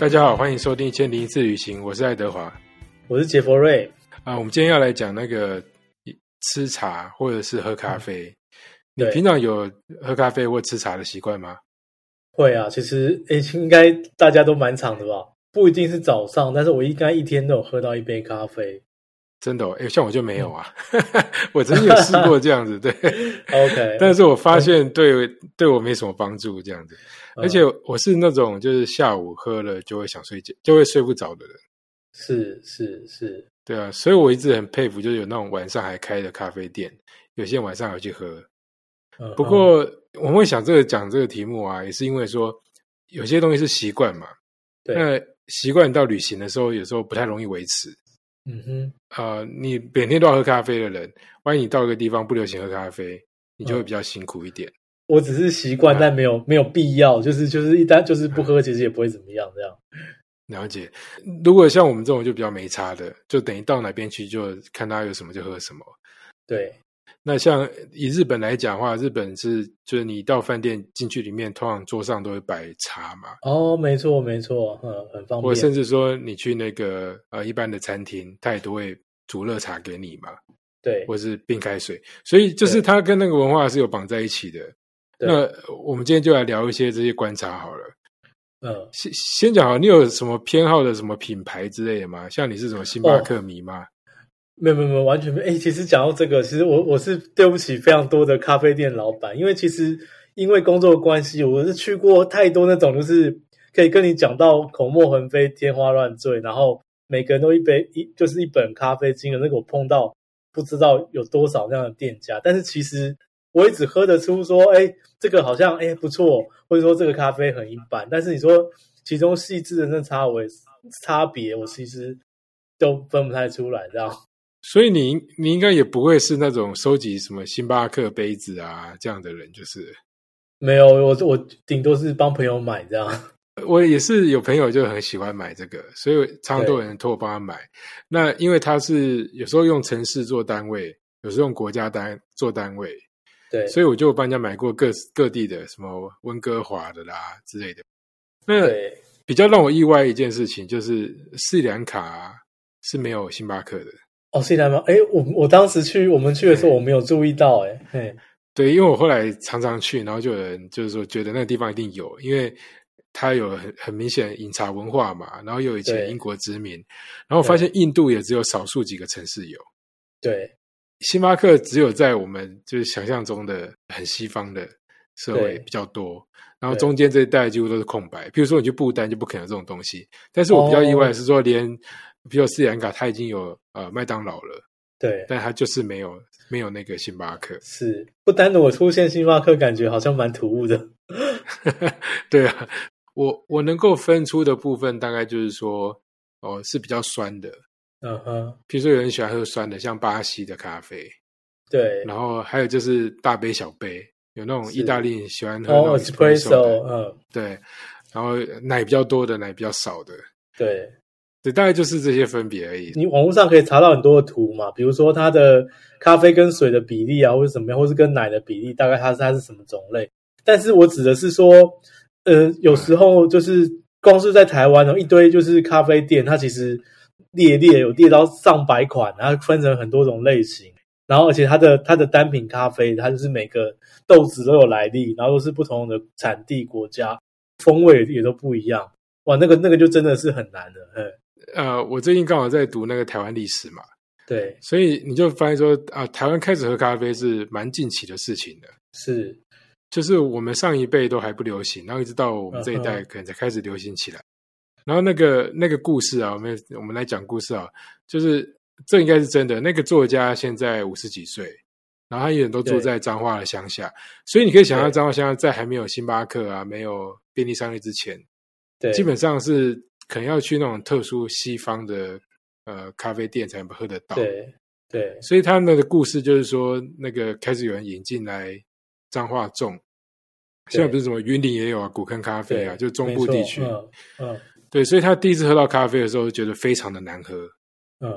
大家好，欢迎收听《千零一次旅行》，我是爱德华我是杰佛瑞。啊。我们今天要来讲那个吃茶或者是喝咖啡。你平常有喝咖啡或吃茶的习惯吗？会啊，其实诶，应该大家都蛮长的吧？不一定是早上，但是我应该一天都有喝到一杯咖啡。真的、哦，哎，像我就没有啊。我曾经有试过这样子，对，OK，但是我发现对对我没什么帮助，这样子。嗯而且我是那种就是下午喝了就会想睡觉，就会睡不着的人。是是是，对啊，所以我一直很佩服，就是有那种晚上还开的咖啡店，有些人晚上还去喝。嗯不过我会想这个讲这个题目啊，也是因为说有些东西是习惯嘛。对那习惯到旅行的时候，有时候不太容易维持。嗯哼，呃，你每天都要喝咖啡的人，万一你到一个地方不流行喝咖啡，你就会嗯比较辛苦一点。我只是习惯，但没有没有必要，就是就是一旦就是不喝，其实也不会怎么样。这样，了解。如果像我们这种就比较没差的，就等于到哪边去就看他有什么就喝什么。对那像以日本来讲的话，日本是就是你到饭店进去里面，通常桌上都会摆茶嘛，哦，没错没错，嗯，很方便或者甚。至说你去那个呃一般的餐厅，他也都会煮热茶给你嘛，对或是冰开水，所以就是对它跟那个文化是有绑在一起的。那我们今天就来聊一些这些观察好了。嗯，先先讲好，你有什么偏好的什么品牌之类的吗？像你是什么星巴克迷吗？没有没有没有，完全没有。哎、其实讲到这个，其实我我是对不起非常多的咖啡店老板，因为其实因为工作关系，我是去过太多那种就是可以跟你讲到口沫横飞、天花乱坠，然后每个人都一杯一就是一本咖啡金的那个，我碰到不知道有多少那样的店家，但是其实我也只喝得出说，哎，这个好像哎不错，或者说这个咖啡很一般，但是你说其中细致的那差我差别，我其实都分不太出来，这样。所以你你应该也不会是那种收集什么星巴克杯子啊这样的人，就是没有，我我顶多是帮朋友买这样。我也是有朋友就很喜欢买这个，所以常常都有人托我帮他买。那因为他是有时候用城市做单位，有时候用国家单做单位，对，所以我就帮人家买过各各地的什么温哥华的啦之类的。那，比较让我意外一件事情就是斯里兰卡是没有星巴克的。哦，西兰吗？哎，我我当时去我们去的时候，我没有注意到，哎，嘿，对，因为我后来常常去，然后就有人就是说觉得那个地方一定有，因为它有很很明显的饮茶文化嘛，然后又有以前英国殖民，然后我发现印度也只有少数几个城市有，对，星巴克只有在我们就是想象中的很西方的社会比较多，然后中间这一带几乎都是空白。比如说你去不丹就不可能有这种东西，但是我比较意外的是说，连比如斯里兰卡它已经有呃麦当劳了，对，但它就是没有没有那个星巴克。是不单的我出现星巴克，感觉好像蛮突兀的。对啊，我我能够分出的部分大概就是说，哦是比较酸的，嗯哼，比如说有人喜欢喝酸的，像巴西的咖啡，对，然后还有就是大杯小杯，有那种意大利人喜欢。喝那种哦 espresso 的，espresso，嗯，对，然后奶比较多的，奶比较少的，对，对，大概就是这些分别而已。你网络上可以查到很多的图嘛，比如说它的咖啡跟水的比例啊，或者怎么样，或是跟奶的比例，大概它是它是什么种类。但是我指的是说，呃，有时候就是光是在台湾哦，一堆就是咖啡店，它其实列列有列到上百款，然后分成很多种类型，然后而且它的它的单品咖啡，它就是每个豆子都有来历，然后都是不同的产地国家，风味也都不一样。哇，那个那个就真的是很难的，嗯，呃，我最近刚好在读那个台湾历史嘛，对，所以你就发现说啊，台湾开始喝咖啡是蛮近期的事情的。是。就是我们上一辈都还不流行，然后一直到我们这一代可能才开始流行起来。然后那个那个故事啊，我们我们来讲故事啊，就是这应该是真的。那个作家现在五十几岁，然后他也都住在彰化的乡下，所以你可以想象彰化乡下在还没有星巴克啊、没有便利商店之前，对，基本上是可能要去那种特殊西方的呃咖啡店才能喝得到。对对。所以他们的故事就是说，那个开始有人引进来彰化种，现在不是什么云林也有啊，古坑咖啡啊，就中部地区。嗯嗯。对，所以他第一次喝到咖啡的时候，觉得非常的难喝，嗯，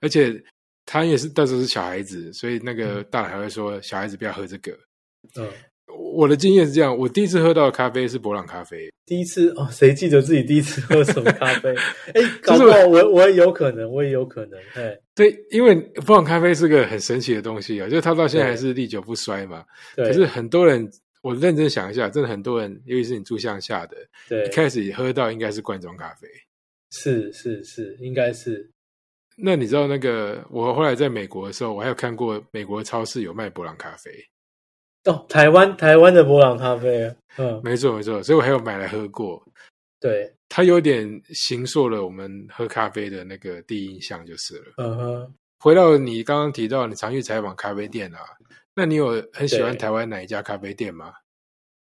而且他也是那时候是小孩子，所以那个大人还会说小孩子不要喝这个。嗯，我我的经验是这样，我第一次喝到的咖啡是博朗咖啡。第一次哦，谁记得自己第一次喝什么咖啡？哎，搞不好我我也有可能，我也有可能。哎，对，因为博朗咖啡是个很神奇的东西啊，就是它到现在还是历久不衰嘛。对。可是很多人，我认真想一下，真的很多人，尤其是你住乡下的，对，一开始喝到应该是罐装咖啡。是是是，应该是。那你知道那个？我后来在美国的时候，我还有看过美国超市有卖博朗咖啡。哦，台湾台湾的博朗咖啡，嗯，没错没错，所以我还有买来喝过。对，它有点形塑了我们喝咖啡的那个第一印象，就是了。嗯哼。回到你刚刚提到你常去采访咖啡店啊，那你有很喜欢台湾哪一家咖啡店吗？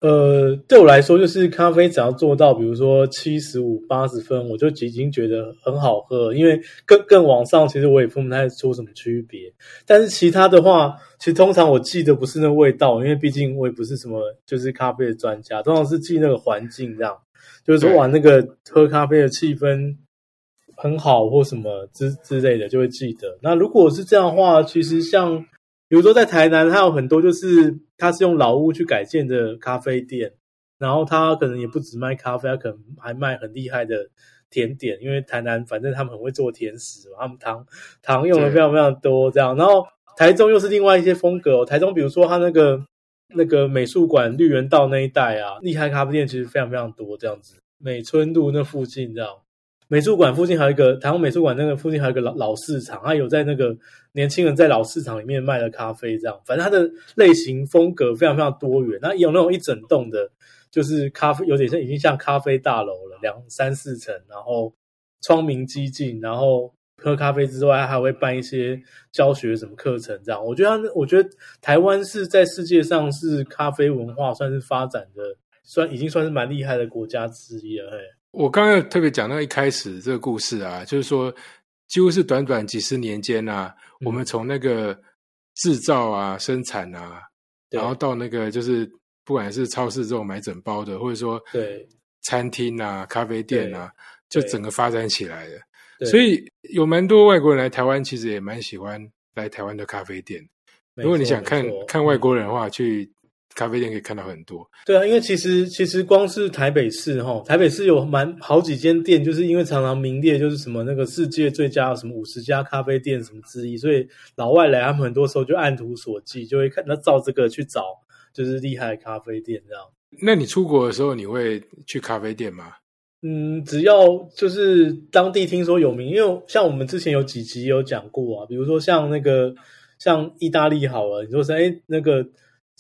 呃，对我来说，就是咖啡只要做到，比如说七十五、八十分，我就已经觉得很好喝。因为更更往上，其实我也分不太出什么区别。但是其他的话，其实通常我记得不是那味道，因为毕竟我也不是什么就是咖啡的专家，通常是记那个环境，这样就是说哇，那个喝咖啡的气氛很好，或什么之之类的，就会记得。那如果是这样的话，其实像。比如说，在台南，它有很多就是它是用老屋去改建的咖啡店，然后它可能也不止卖咖啡，它可能还卖很厉害的甜点，因为台南反正他们很会做甜食，他们糖糖用的非常非常多这样。然后台中又是另外一些风格，台中比如说它那个那个美术馆绿园道那一带啊，厉害咖啡店其实非常非常多这样子，美村路那附近这样。美术馆附近还有一个台湾美术馆，那个附近还有一个老老市场，它有在那个年轻人在老市场里面卖的咖啡，这样，反正它的类型风格非常非常多元。那有那种一整栋的，就是咖啡，有点像已经像咖啡大楼了，两三四层，然后窗明几净，然后喝咖啡之外，还会办一些教学什么课程，这样。我觉得，我觉得台湾是在世界上是咖啡文化算是发展的，算已经算是蛮厉害的国家之一了，嘿。我刚刚特别讲到一开始这个故事啊，就是说，几乎是短短几十年间啊，我们从那个制造啊、生产啊，然后到那个就是不管是超市这种买整包的，或者说对餐厅啊、咖啡店啊，就整个发展起来了。所以有蛮多外国人来台湾，其实也蛮喜欢来台湾的咖啡店。如果你想看看外国人的话，去。咖啡店可以看到很多，对啊，因为其实其实光是台北市哈，台北市有蛮好几间店，就是因为常常名列就是什么那个世界最佳什么五十家咖啡店什么之一，所以老外来他们很多时候就按图索骥，就会看那照这个去找，就是厉害的咖啡店这样。那你出国的时候你会去咖啡店吗？嗯，只要就是当地听说有名，因为像我们之前有几集有讲过啊，比如说像那个像意大利好了，你说是哎那个。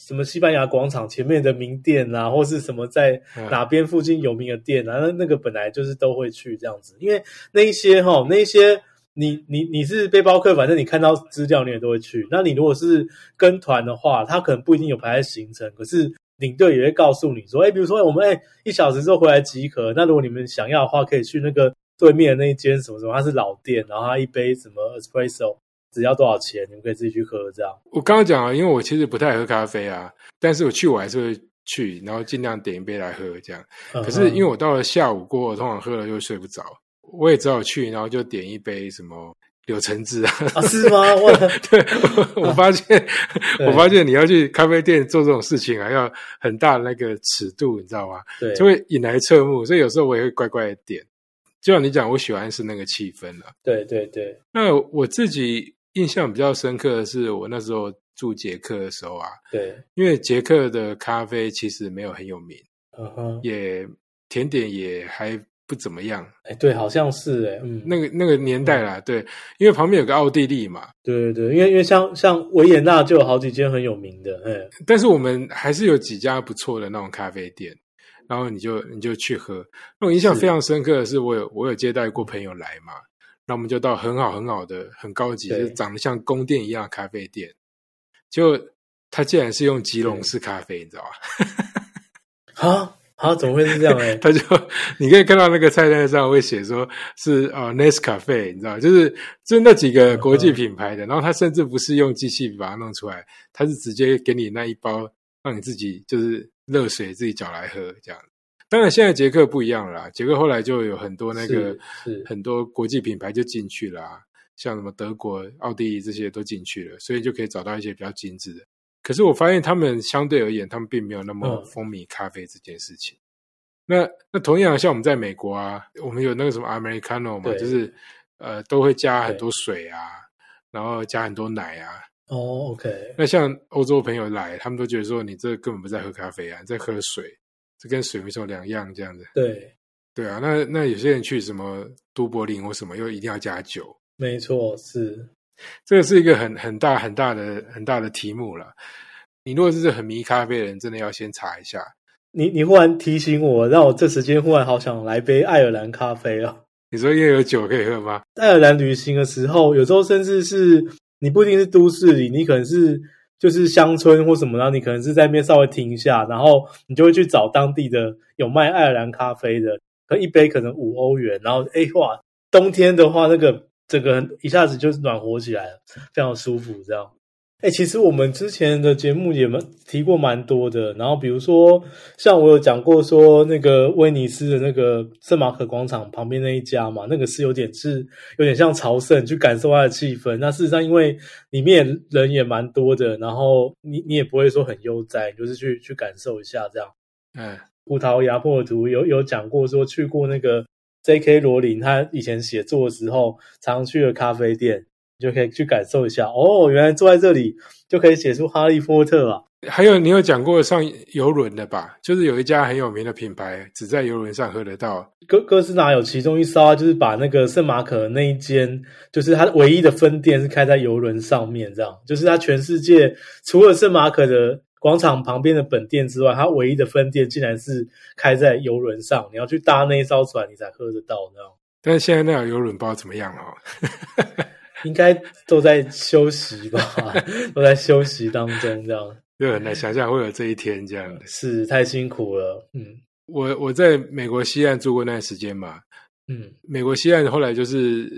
什么西班牙广场前面的名店啊，或是什么在哪边附近有名的店啊？那那个本来就是都会去这样子，因为那一些哈，那一些你你你是背包客，反正你看到资料你也都会去。那你如果是跟团的话，他可能不一定有排在行程，可是领队也会告诉你说，哎，比如说我们哎一小时之后回来集合，那如果你们想要的话，可以去那个对面的那一间什么什么，它是老店，然后它一杯什么 espresso。只要多少钱，你们可以自己去喝。这样，我刚刚讲啊，因为我其实不太喝咖啡啊，但是我去我还是会去，然后尽量点一杯来喝。这样，可是因为我到了下午过后，通常喝了就睡不着，我也只好去，然后就点一杯什么柳橙汁啊？是吗？我 对，我发现，我发现你要去咖啡店做这种事情啊，要很大的那个尺度，你知道吗？对，就会引来侧目，所以有时候我也会乖乖的点。就像你讲，我喜欢是那个气氛了。对对对，那我自己。印象比较深刻的是，我那时候住捷克的时候啊，对，因为捷克的咖啡其实没有很有名，嗯哼，也甜点也还不怎么样，哎，对，好像是哎，嗯，那个那个年代啦，对，因为旁边有个奥地利嘛，对对对，因为因为像像维也纳就有好几间很有名的，哎，但是我们还是有几家不错的那种咖啡店，然后你就你就去喝，那我印象非常深刻的是，我有我有接待过朋友来嘛。那我们就到很好很好的很高级，就是长得像宫殿一样的咖啡店。就他竟然是用吉隆式咖啡，你知道吧？啊啊，怎么会是这样？哎，他就你可以看到那个菜单上会写说是啊 n e s Cafe，你知道，就是就是那几个国际品牌的。然后他甚至不是用机器把它弄出来，他是直接给你那一包，让你自己就是热水自己搅来喝这样。当然，现在捷克不一样了。捷克后来就有很多那个很多国际品牌就进去了，像什么德国、奥地利这些都进去了，所以就可以找到一些比较精致的。可是我发现他们相对而言，他们并没有那么嗯风靡咖啡这件事情。那那同样像我们在美国啊，我们有那个什么 Americano 嘛，就是呃都会加很多水啊，然后加很多奶啊。哦，OK，那像欧洲朋友来，他们都觉得说你这根本不在喝咖啡啊，你在喝水，这跟水没什么两样，这样子。对，对啊，那那有些人去什么都柏林或什么，又一定要加酒，没错，是，这个是一个很很大很大的很大的题目了。你如果是很迷咖啡的人，真的要先查一下。你你忽然提醒我，让我这时间忽然好想来杯爱尔兰咖啡啊！你说因为有酒可以喝吗？爱尔兰旅行的时候，有时候甚至是你不一定是都市里，你可能是就是乡村或什么，然后你可能是在那边稍微停一下，然后你就会去找当地的有卖爱尔兰咖啡的，可一杯可能五欧元，然后哎哇，冬天的话那个整个一下子就暖和起来了，非常舒服这样。哎、其实我们之前的节目也蛮提过蛮多的，然后比如说像我有讲过说那个威尼斯的那个圣马可广场旁边那一家嘛，那个是有点是有点像朝圣，去感受它的气氛。那事实上因为里面人也蛮多的，然后你你也不会说很悠哉，你就是去去感受一下这样。嗯，葡萄牙破图有有讲过说去过那个 J.K. 罗琳，他以前写作的时候常去的咖啡店，你就可以去感受一下。哦，原来坐在这里就可以写出《哈利波特》啊！还有你有讲过上游轮的吧？就是有一家很有名的品牌，只在游轮上喝得到。哥哥斯达有其中一艘啊，就是把那个圣马可那一间，就是它唯一的分店是开在游轮上面，这样，就是它全世界除了圣马可的广场旁边的本店之外，它唯一的分店竟然是开在游轮上，你要去搭那一艘船，你才喝得到那样。但是现在那条游轮不知道怎么样哦。应该都在休息吧，都在休息当中，这样就很难想象会有这一天这样。是太辛苦了。嗯我我在美国西岸住过那段时间嘛，嗯，美国西岸后来就是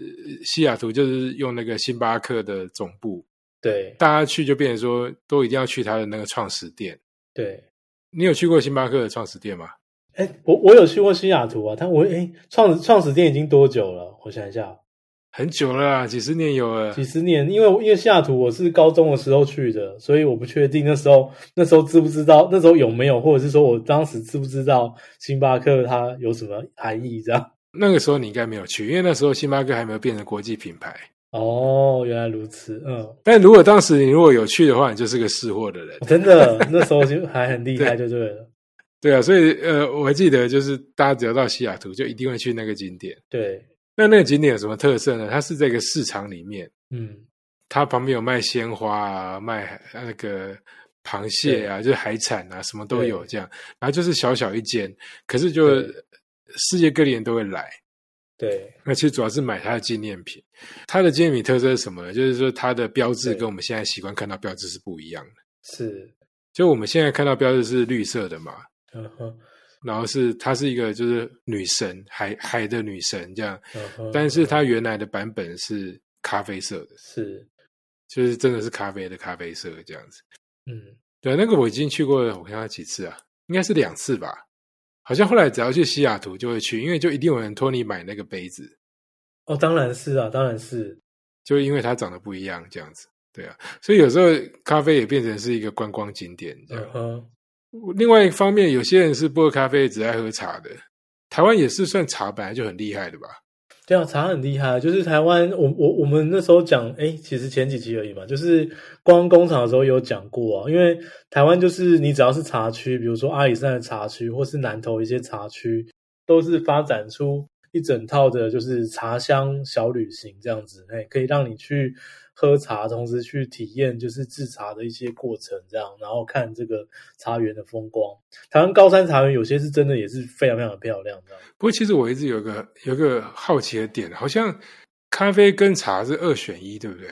西雅图，就是用那个星巴克的总部，对大家去就变成说都一定要去他的那个创始店。对。你有去过星巴克的创始店吗？哎，我我有去过西雅图啊，但我哎创创始店已经多久了？我想一下，很久了啦，几十年有了几。十年，因为因为西雅图我是高中的时候去的，所以我不确定那时候那时候知不知道，那时候有没有，或者是说我当时知不知道星巴克它有什么含义这样。那个时候你应该没有去，因为那时候星巴克还没有变成国际品牌。哦，原来如此，嗯，但如果当时你如果有去的话，你就是个识货的人。真的那时候就还很厉害，就对了。对啊，所以呃，我还记得就是大家只要到西雅图，就一定会去那个景点。对，那那个景点有什么特色呢？它是在一个市场里面，嗯，它旁边有卖鲜花啊，卖那个螃蟹啊，就是海产啊，什么都有这样。然后就是小小一间，可是就世界各地人都会来。对，那其实主要是买它的纪念品。它的纪念品特色是什么呢？就是说它的标志跟我们现在习惯看到标志是不一样的。是，就我们现在看到标志是绿色的嘛，嗯哼，然后是她是一个就是女神海海的女神这样，嗯，但是她原来的版本是咖啡色的，是，就是真的是咖啡的咖啡色这样子。嗯，对，那个我已经去过，我看到几次啊，应该是两次吧。好像后来只要去西雅图就会去，因为就一定有人托你买那个杯子，哦，当然是啊，当然是，就因为它长得不一样这样子。对啊，所以有时候咖啡也变成是一个观光景点这样另外一方面，有些人是不喝咖啡，只爱喝茶的。台湾也是算茶本来就很厉害的吧？对啊，茶很厉害，就是台湾，我我我们那时候讲，哎，其实前几期而已嘛，就是光工厂的时候有讲过啊，因为台湾就是你只要是茶区，比如说阿里山的茶区，或是南投一些茶区，都是发展出一整套的，就是茶香小旅行这样子，哎，可以让你去喝茶，同时去体验就是制茶的一些过程，这样，然后看这个茶园的风光。台湾高山茶园有些是真的也是非常非常的漂亮，这样。不过其实我一直有个有个好奇的点，好像咖啡跟茶是二选一，对不对？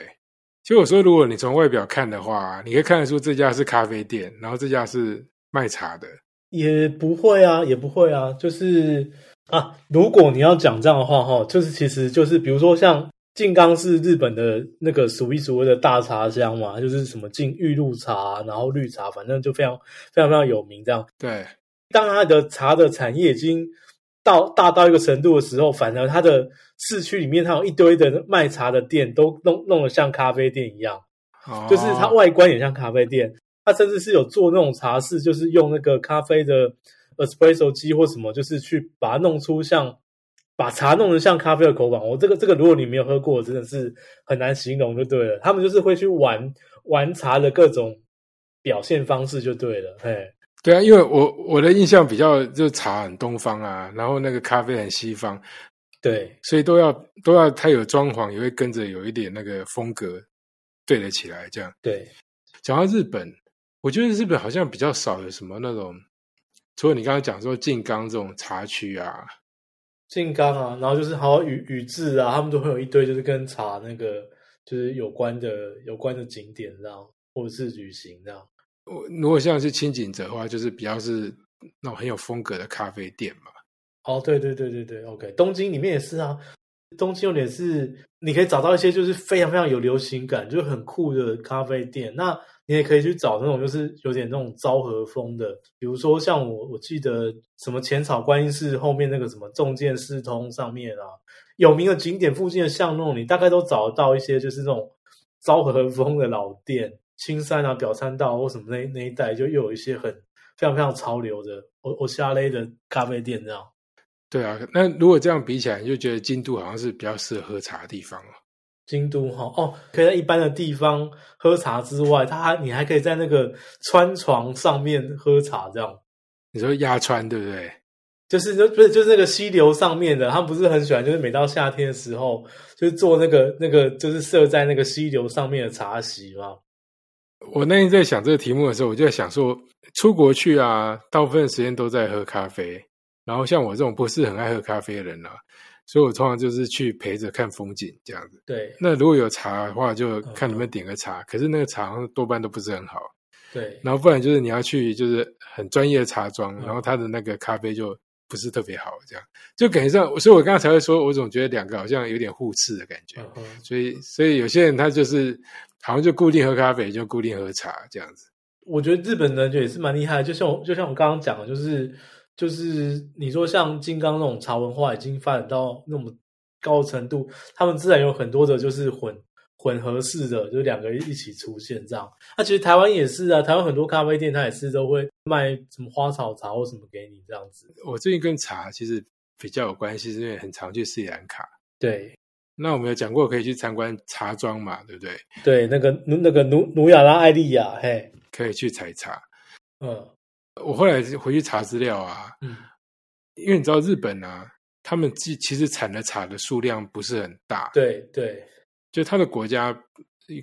就我说，如果你从外表看的话，你可以看得出这家是咖啡店，然后这家是卖茶的。也不会啊，也不会啊，就是啊，如果你要讲这样的话，哈，就是其实就是比如说像静冈是日本的那个数一数二的大茶乡嘛，就是什么静玉露茶，然后绿茶，反正就非常非常非常有名。这样，对，当它的茶的产业已经到大到一个程度的时候，反而它的市区里面它有一堆的卖茶的店，都弄弄得像咖啡店一样。哦就是它外观也像咖啡店，它甚至是有做那种茶室，就是用那个咖啡的 espresso 机或什么，就是去把它弄出像把茶弄得像咖啡的口感。我这个这个，如果你没有喝过，真的是很难形容，就对了。他们就是会去玩玩茶的各种表现方式，就对了。嘿，对啊，因为我我的印象比较就茶很东方啊，然后那个咖啡很西方，对，所以都要都要它有装潢，也会跟着有一点那个风格对得起来。这样，对。讲到日本，我觉得日本好像比较少有什么那种，除了你刚刚讲说静冈这种茶区啊，静冈啊，然后就是好像宇宇治啊，他们都会有一堆就是跟茶那个就是有关的有关的景点这样，或者是旅行这样。我如果像是清景者的话，就是比较是那种很有风格的咖啡店嘛。哦，对对对对对，OK，东京里面也是啊。东京有点是，你可以找到一些就是非常非常有流行感，就是很酷的咖啡店。那你也可以去找那种就是有点那种昭和风的，比如说像我我记得什么浅草观音寺后面那个什么重建四通上面啊，有名的景点附近的巷弄，你大概都找得到一些就是那种昭和风的老店。青山啊、表参道或什么那那一带，就又有一些很非常非常潮流的我我下勒的咖啡店这样。对啊，那如果这样比起来，你就觉得京都好像是比较适合喝茶的地方哦。京都哈哦，可以在一般的地方喝茶之外，它还你还可以在那个川床上面喝茶，这样。你说压川对不对？就是就不是就是那个溪流上面的，他们不是很喜欢，就是每到夏天的时候，就是做那个那个就是设在那个溪流上面的茶席嘛。我那天在想这个题目的时候，我就在想说，出国去啊，大部分时间都在喝咖啡。然后像我这种不是很爱喝咖啡的人呢，所以我通常就是去陪着看风景这样子。对。那如果有茶的话，就看能不能点个茶。可是那个茶多半都不是很好。对。然后不然就是你要去就是很专业的茶庄，然后他的那个咖啡就不是特别好，这样就感觉上。所以我刚刚才会说，我总觉得两个好像有点互斥的感觉。所以，所以有些人他就是好像就固定喝咖啡，就固定喝茶这样子。我觉得日本人就也是蛮厉害，就像我就像我刚刚讲的，就是。就是你说像金刚那种茶文化已经发展到那么高程度，他们自然有很多的就是混混合式的，就两个人一起出现这样。那其实台湾也是啊，台湾很多咖啡店它也是都会卖什么花草茶或什么给你这样子。我最近跟茶其实比较有关系，是因为很常去斯里兰卡。对，那我们有讲过可以去参观茶庄嘛，对不对？对，那个那个努努亚拉艾利亚，嘿，可以去采茶。嗯。我后来回去查资料啊，嗯，因为你知道日本啊，他们其其实产的茶的数量不是很大，对对，就他的国家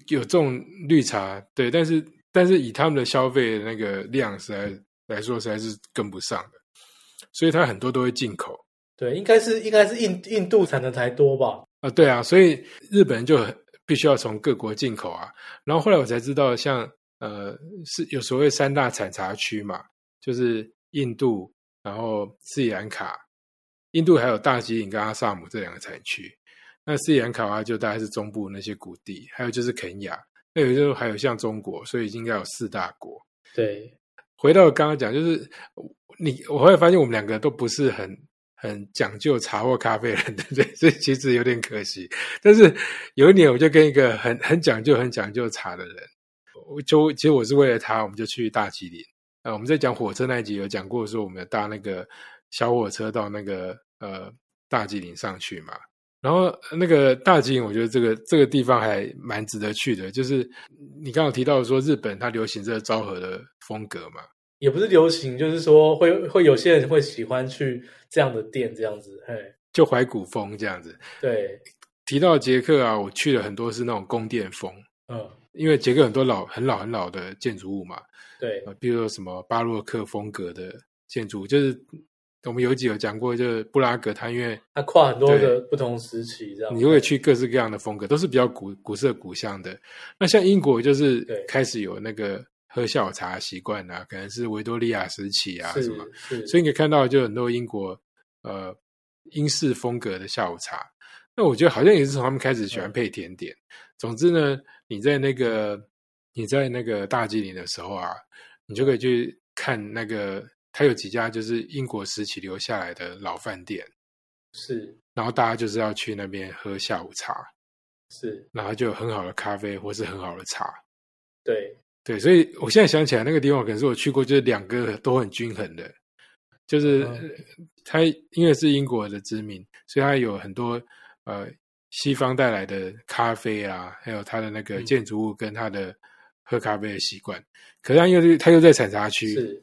有种绿茶，对，但是但是以他们的消费那个量实在来说，实在是跟不上的，所以他很多都会进口，对，应该是应该是印印度产的才多吧？啊，对啊，所以日本人就必须要从各国进口啊，然后后来我才知道，像呃是有所谓三大产茶区嘛。就是印度，然后斯里兰卡，印度还有大吉岭跟阿萨姆这两个产区。那斯里兰卡的话，就大概是中部那些谷地，还有就是肯亚，那有时候还有像中国，所以应该有四大国。对，回到刚刚讲，就是你，我后来发现我们两个都不是很很讲究茶或咖啡人，对不对？所以其实有点可惜。但是有一年，我就跟一个很很讲究、很讲究茶的人，我就其实我是为了他，我们就去大吉岭。呃，我们在讲火车那一集有讲过，说我们搭那个小火车到那个呃大吉岭上去嘛。然后那个大吉岭，我觉得这个这个地方还蛮值得去的。就是你刚刚提到说日本它流行这个昭和的风格嘛，也不是流行，就是说会会有些人会喜欢去这样的店这样子，嘿，就怀古风这样子。对，提到捷克啊，我去了很多是那种宫殿风，嗯，因为捷克很多老很老很老的建筑物嘛。对，比如说什么巴洛克风格的建筑，就是我们有几有讲过，就是布拉格，它因为它跨很多的不同时期，这样你会去各式各样的风格，都是比较古古色古香的。那像英国就是开始有那个喝下午茶习惯啊，可能是维多利亚时期啊什么，所以你可以看到就很多英国呃英式风格的下午茶。那我觉得好像也是从他们开始喜欢配甜点。总之呢，你在那个。你在那个大吉岭的时候啊，你就可以去看那个，它有几家就是英国时期留下来的老饭店，是，然后大家就是要去那边喝下午茶，是，然后就有很好的咖啡或是很好的茶，对，对，所以我现在想起来那个地方，可能是我去过，就是两个都很均衡的，就是嗯。它因为是英国的殖民，所以它有很多呃西方带来的咖啡啊，还有它的那个嗯建筑物跟它的喝咖啡的习惯。可是它又是它又在产茶区，是，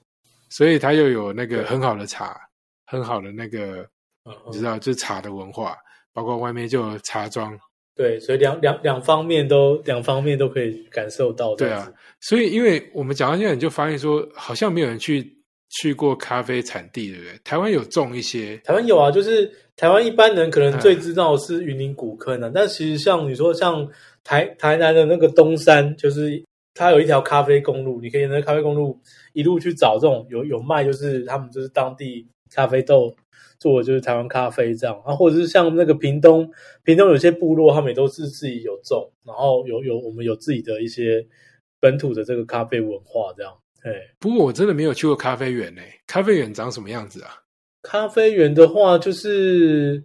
所以它又有那个很好的茶，很好的那个嗯你知道，就是茶的文化，包括外面就有茶庄。对，所以两两两方面都两方面都可以感受到对啊。，所以因为我们讲到现在，你就发现说，好像没有人去去过咖啡产地，对不对？台湾有种一些，台湾有啊，就是台湾一般人可能嗯最知道是云林古坑啊，但其实像你说像台台南的那个东山，就是它有一条咖啡公路，你可以沿着咖啡公路一路去找这种有有卖，就是他们就是当地咖啡豆做的就是台湾咖啡这样。啊，或者是像那个屏东，屏东有些部落他们也都是自己有种，然后有有我们有自己的一些本土的这个咖啡文化这样，哎。不过我真的没有去过咖啡园呢、咖啡园长什么样子啊？咖啡园的话，就是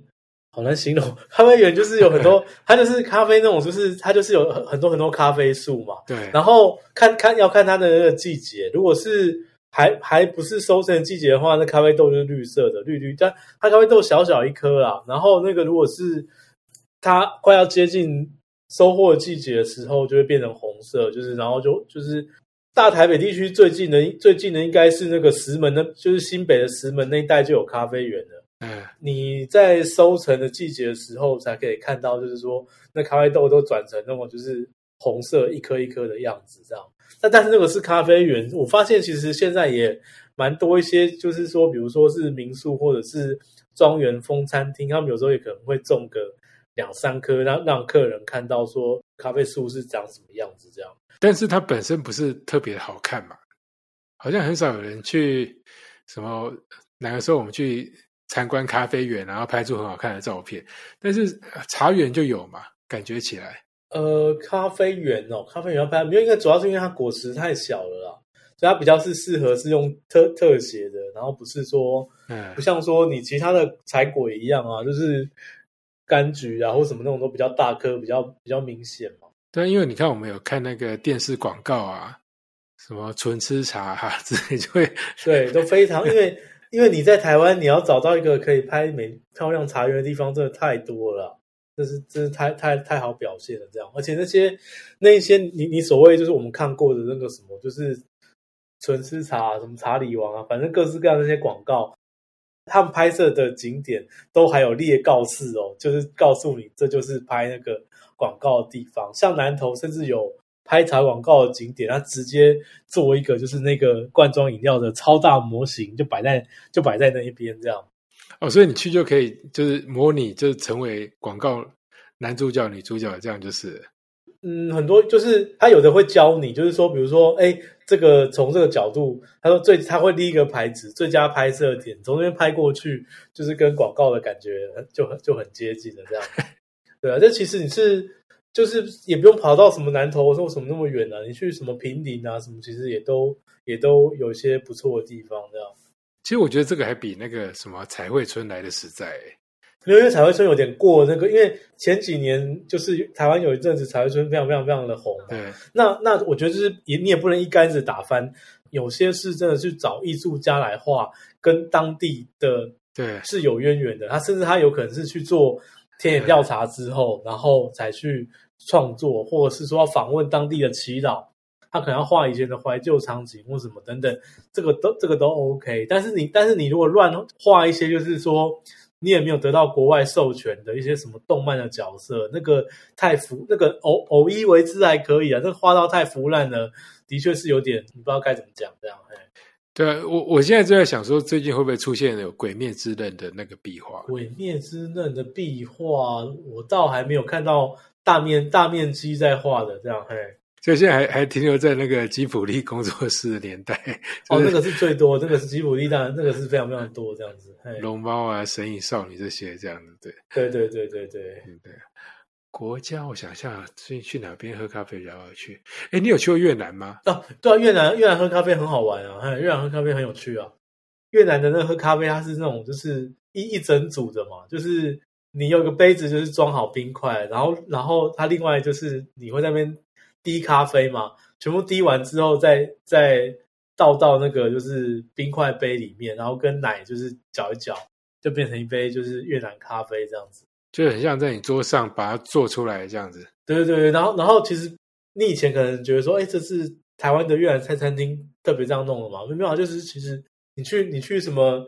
好难形容。咖啡园就是有很多，它就是咖啡那种，就是它就是有很很多很多咖啡树嘛。对，然后看看要看它的那个季节，如果是还还不是收成的季节的话，那咖啡豆就是绿色的，绿绿。但它咖啡豆小小一颗啦，然后那个如果是它快要接近收获的季节的时候，就会变成红色，就是然后就就是大台北地区最近的最近的应该是那个石门的，就是新北的石门那一带就有咖啡园了。嗯，你在收成的季节的时候，才可以看到，就是说那咖啡豆都转成那种就是红色一颗一颗的样子，这样。那但是那个是咖啡园，我发现其实现在也蛮多一些，就是说，比如说是民宿或者是庄园风餐厅，他们有时候也可能会种个两三棵，让让客人看到说咖啡树是长什么样子，这样。但是它本身不是特别好看嘛，好像很少有人去什么哪个时候我们去参观咖啡园，然后拍出很好看的照片。但是呃茶园就有嘛，感觉起来，呃，咖啡园哦，咖啡园要拍，没有，一个主要是因为它果实太小了啦，所以它比较是适合是用特特写的，然后不是说嗯不，像说你其他的采果一样啊，就是柑橘啊或什么那种都比较大颗，比较比较明显嘛。对，因为你看我们有看那个电视广告啊，什么纯吃茶哈、之类，就会对，都非常，因为 因为你在台湾，你要找到一个可以拍美漂亮茶园的地方，真的太多了啦。这是真是太太太好表现了，这样，而且那些那一些你你所谓就是我们看过的那个什么，就是纯吃茶、什么茶里王啊，反正各式各样的那些广告，他们拍摄的景点都还有列告示哦，就是告诉你这就是拍那个广告的地方。像南投甚至有拍茶广告的景点，它直接做一个就是那个罐装饮料的超大模型，就摆在就摆在那一边这样。哦，所以你去就可以就是模拟，就是成为广告男主角、女主角，这样就是。嗯，很多就是他有的会教你，就是说，比如说，哎，这个从这个角度，他说最他会立一个牌子，最佳拍摄点，从那边拍过去，就是跟广告的感觉就很就很接近的这样。对啊，这其实你是就是也不用跑到什么南投或什么那么远啊，你去什么平林啊什么，其实也都也都有一些不错的地方这样。其实我觉得这个还比那个什么彩绘村来的实在欸。因为彩绘村有点过那个，因为前几年就是台湾有一阵子彩绘村非常非常非常的红嘛，对，那那我觉得就是也你也不能一竿子打翻，有些是真的去找艺术家来画，跟当地的对，是有渊源的。他甚至他有可能是去做田野调查之后，然后才去创作，或者是说访问当地的祈祷，他可能要画以前的怀旧场景或什么等等，这个都这个都 OK。但是你但是你如果乱画一些，就是说。你也没有得到国外授权的一些什么动漫的角色，那个太腐，那个偶偶一为之还可以啊，那个画到太腐烂了，的确是有点你不知道该怎么讲这样。嘿对啊，我我现在就在想说，最近会不会出现有《鬼灭之刃》的那个壁画？鬼灭之刃的壁画，我倒还没有看到大面大面积在画的这样。嘿，就现在还还停留在那个吉普力工作室的年代，哦，就是那个是最多，那个是吉普力，当然那个是非常非常多这样子。嘿，龙猫啊、神隐少女这些这样子，对对对对对对，嗯对。国家，我想一下，最近去哪边喝咖啡比较有趣？哎，你有去过越南吗？哦，对啊，越南越南喝咖啡很好玩啊，越南喝咖啡很有趣啊。越南的那喝咖啡，它是那种就是一一整组的嘛，就是你有个杯子，就是装好冰块，然后然后它另外就是你会那边滴咖啡嘛，全部滴完之后，再再倒到那个就是冰块杯里面，然后跟奶就是搅一搅，就变成一杯就是越南咖啡这样子。就很像在你桌上把它做出来这样子。对对对，然后然后其实你以前可能觉得说，哎，这是台湾的越南菜餐厅特别这样弄的嘛？没有，就是其实你去你去什么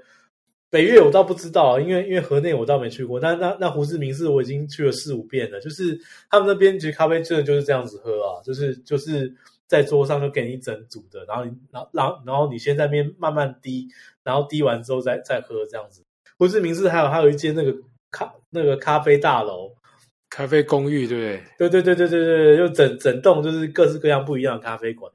北越，我倒不知道，因为因为河内我倒没去过。那那那胡志明市我已经去了四五遍了，就是他们那边其实咖啡真的就是这样子喝啊，就是就是在桌上就给你整组的，然后你然后然后然后你先在那边慢慢滴，然后滴完之后再再喝这样子。胡志明市还有还有一间那个咖那个咖啡大楼。咖啡公寓，对不对？对对对对对对，就整整栋就是各式各样不一样的咖啡馆，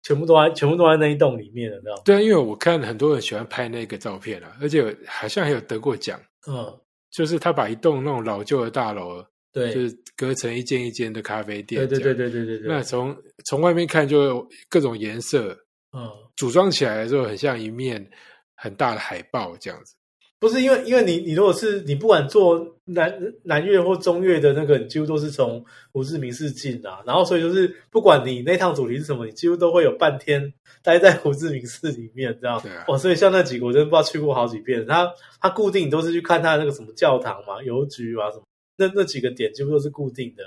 全部都在全部都在那一栋里面的，知道对啊，因为我看很多人喜欢拍那个照片啊，而且好像还有得过奖。嗯，就是他把一栋那种老旧的大楼，对，就是隔成一间一间的咖啡店。对对对对对对对。那从从外面看，就各种颜色，嗯，组装起来的时候很像一面很大的海报这样子。不是因为，因为你你如果是你不管做南南越或中越的那个，你几乎都是从胡志明市进啊，然后所以就是不管你那趟主题是什么，你几乎都会有半天待在胡志明市里面，这样。对啊。哦，所以像那几个我真的不知道去过好几遍，他他固定都是去看他那个什么教堂嘛、邮局啊什么，那那几个点几乎都是固定的，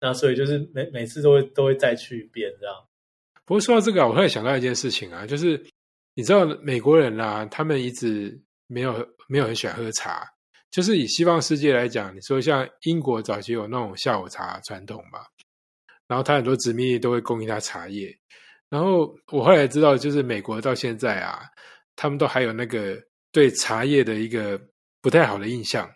那所以就是每每次都会都会再去一遍这样。不过说到这个，我突然想到一件事情啊，就是你知道美国人啊，他们一直没有。没有很喜欢喝茶，就是以西方世界来讲，你说像英国早期有那种下午茶传统嘛，然后他很多殖民地都会供应他茶叶。然后我后来知道，就是美国到现在啊，他们都还有那个对茶叶的一个不太好的印象，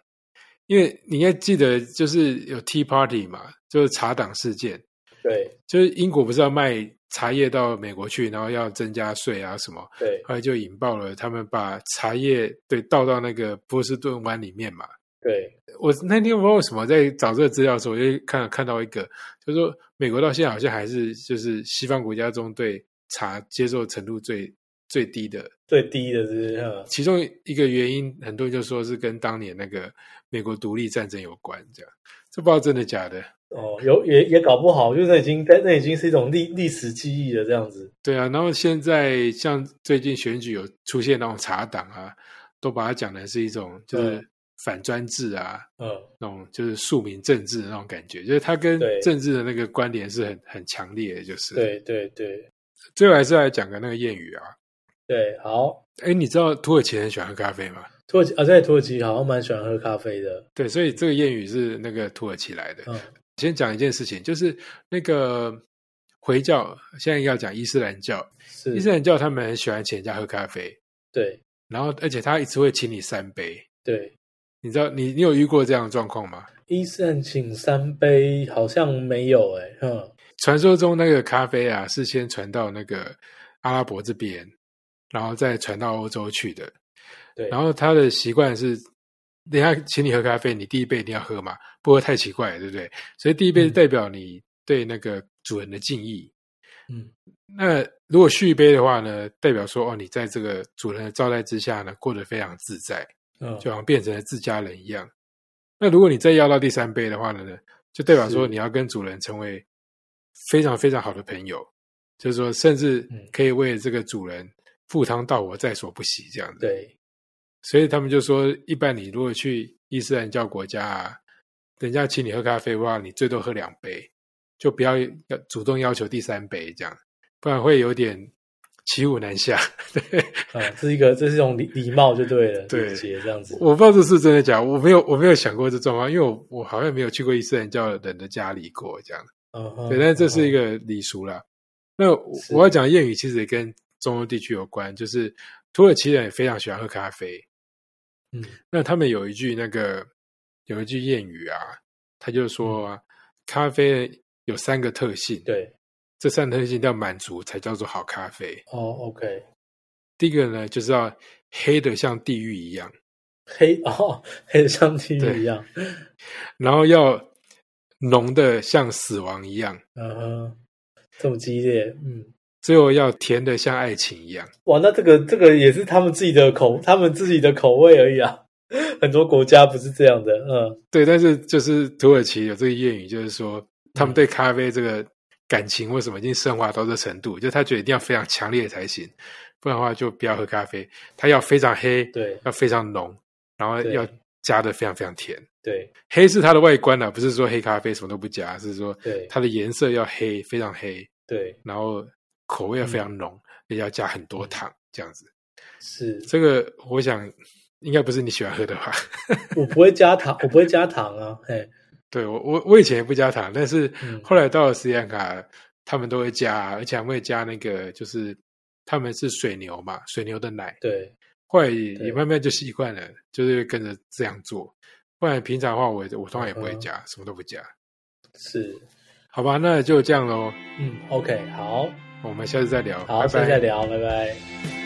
因为你应该记得，就是有 Tea Party 嘛，就是茶党事件。对，就是英国不是要卖。茶叶到美国去，然后要增加税啊什么，对，后来就引爆了他们把茶叶对倒到那个波士顿湾里面嘛。对，我那天不知道为什么在找这个资料的时候，我就看看到一个，就是说美国到现在好像还是就是西方国家中对茶接受程度最最低的，最低的是其中一个原因，很多人就说是跟当年那个美国独立战争有关，这样，这不知道真的假的。哦，有也也搞不好，就是已经在那已经是一种历历史记忆了，这样子。对啊，然后现在像最近选举有出现那种查党啊，都把它讲的是一种就是反专制啊，嗯，那种就是庶民政治的那种感觉，就是它跟政治的那个关联是很很强烈的，就是。对对对。最后还是来讲个那个谚语啊。对，好。哎，你知道土耳其很喜欢喝咖啡吗？土耳其啊，在土耳其好像蛮喜欢喝咖啡的。对，所以这个谚语是那个土耳其来的。嗯。先讲一件事情，就是那个回教，现在要讲伊斯兰教。伊斯兰教他们很喜欢请人家喝咖啡，对。然后，而且他一次会请你三杯，对。你知道，你你有遇过这样的状况吗？伊斯兰请三杯好像没有哎，嗯。传说中那个咖啡啊，是先传到那个阿拉伯这边，然后再传到欧洲去的。对。然后他的习惯是。人家请你喝咖啡，你第一杯一定要喝嘛，不喝太奇怪，对不对？所以第一杯代表你对那个主人的敬意。嗯，那如果续一杯的话呢，代表说哦，你在这个主人的招待之下呢，过得非常自在，嗯，就好像变成了自家人一样。那如果你再要到第三杯的话呢，就代表说你要跟主人成为非常非常好的朋友，就是说甚至可以为这个主人赴汤蹈火在所不惜这样子。对。所以他们就说，一般你如果去伊斯兰教国家啊，人家请你喝咖啡的话，你最多喝两杯，就不要要主动要求第三杯这样，不然会有点骑虎难下。对，啊，这是一个这是一种礼礼貌就对了，对，这样子。我不知道这是真的假，我没有我没有想过这状况，因为我我好像没有去过伊斯兰教人的家里过这样。嗯，对，但这是一个礼俗啦。那我要讲谚语，其实也跟中东地区有关，就是土耳其人也非常喜欢喝咖啡。嗯，那他们有一句那个有一句谚语啊，他就说咖啡有三个特性，对，这三个特性要满足才叫做好咖啡。哦，OK，第一个呢就是要黑的像地狱一样，黑哦，黑的像地狱一样，然后要浓的像死亡一样，嗯，这么激烈，嗯。最后要甜的像爱情一样，哇！那这个这个也是他们自己的口，他们自己的口味而已啊。很多国家不是这样的，嗯，对。但是就是土耳其有这个谚语，就是说他们对咖啡这个感情为什么已经升华到这程度，就他觉得一定要非常强烈才行，不然的话就不要喝咖啡。他要非常黑，对要非常浓，然后要加的非常非常甜。对黑是它的外观啊，不是说黑咖啡什么都不加，是说对它的颜色要黑，非常黑，对，然后口味要非嗯常浓，也要加很多糖，这样子。是这个我想应该不是你喜欢喝的吧？我不会加糖，我不会加糖啊，嘿，对我我我以前也不加糖，但是嗯后来到了斯里兰卡，他们都会加，而且还会加那个就是他们是水牛嘛，水牛的奶。对后来也也慢慢就习惯了，就是跟着这样做。不然平常的话我，我通常也不会嗯加，什么都不加。是，好吧，那就这样喽，嗯，OK，好，我们下次再聊，好，拜拜下次再聊，拜拜。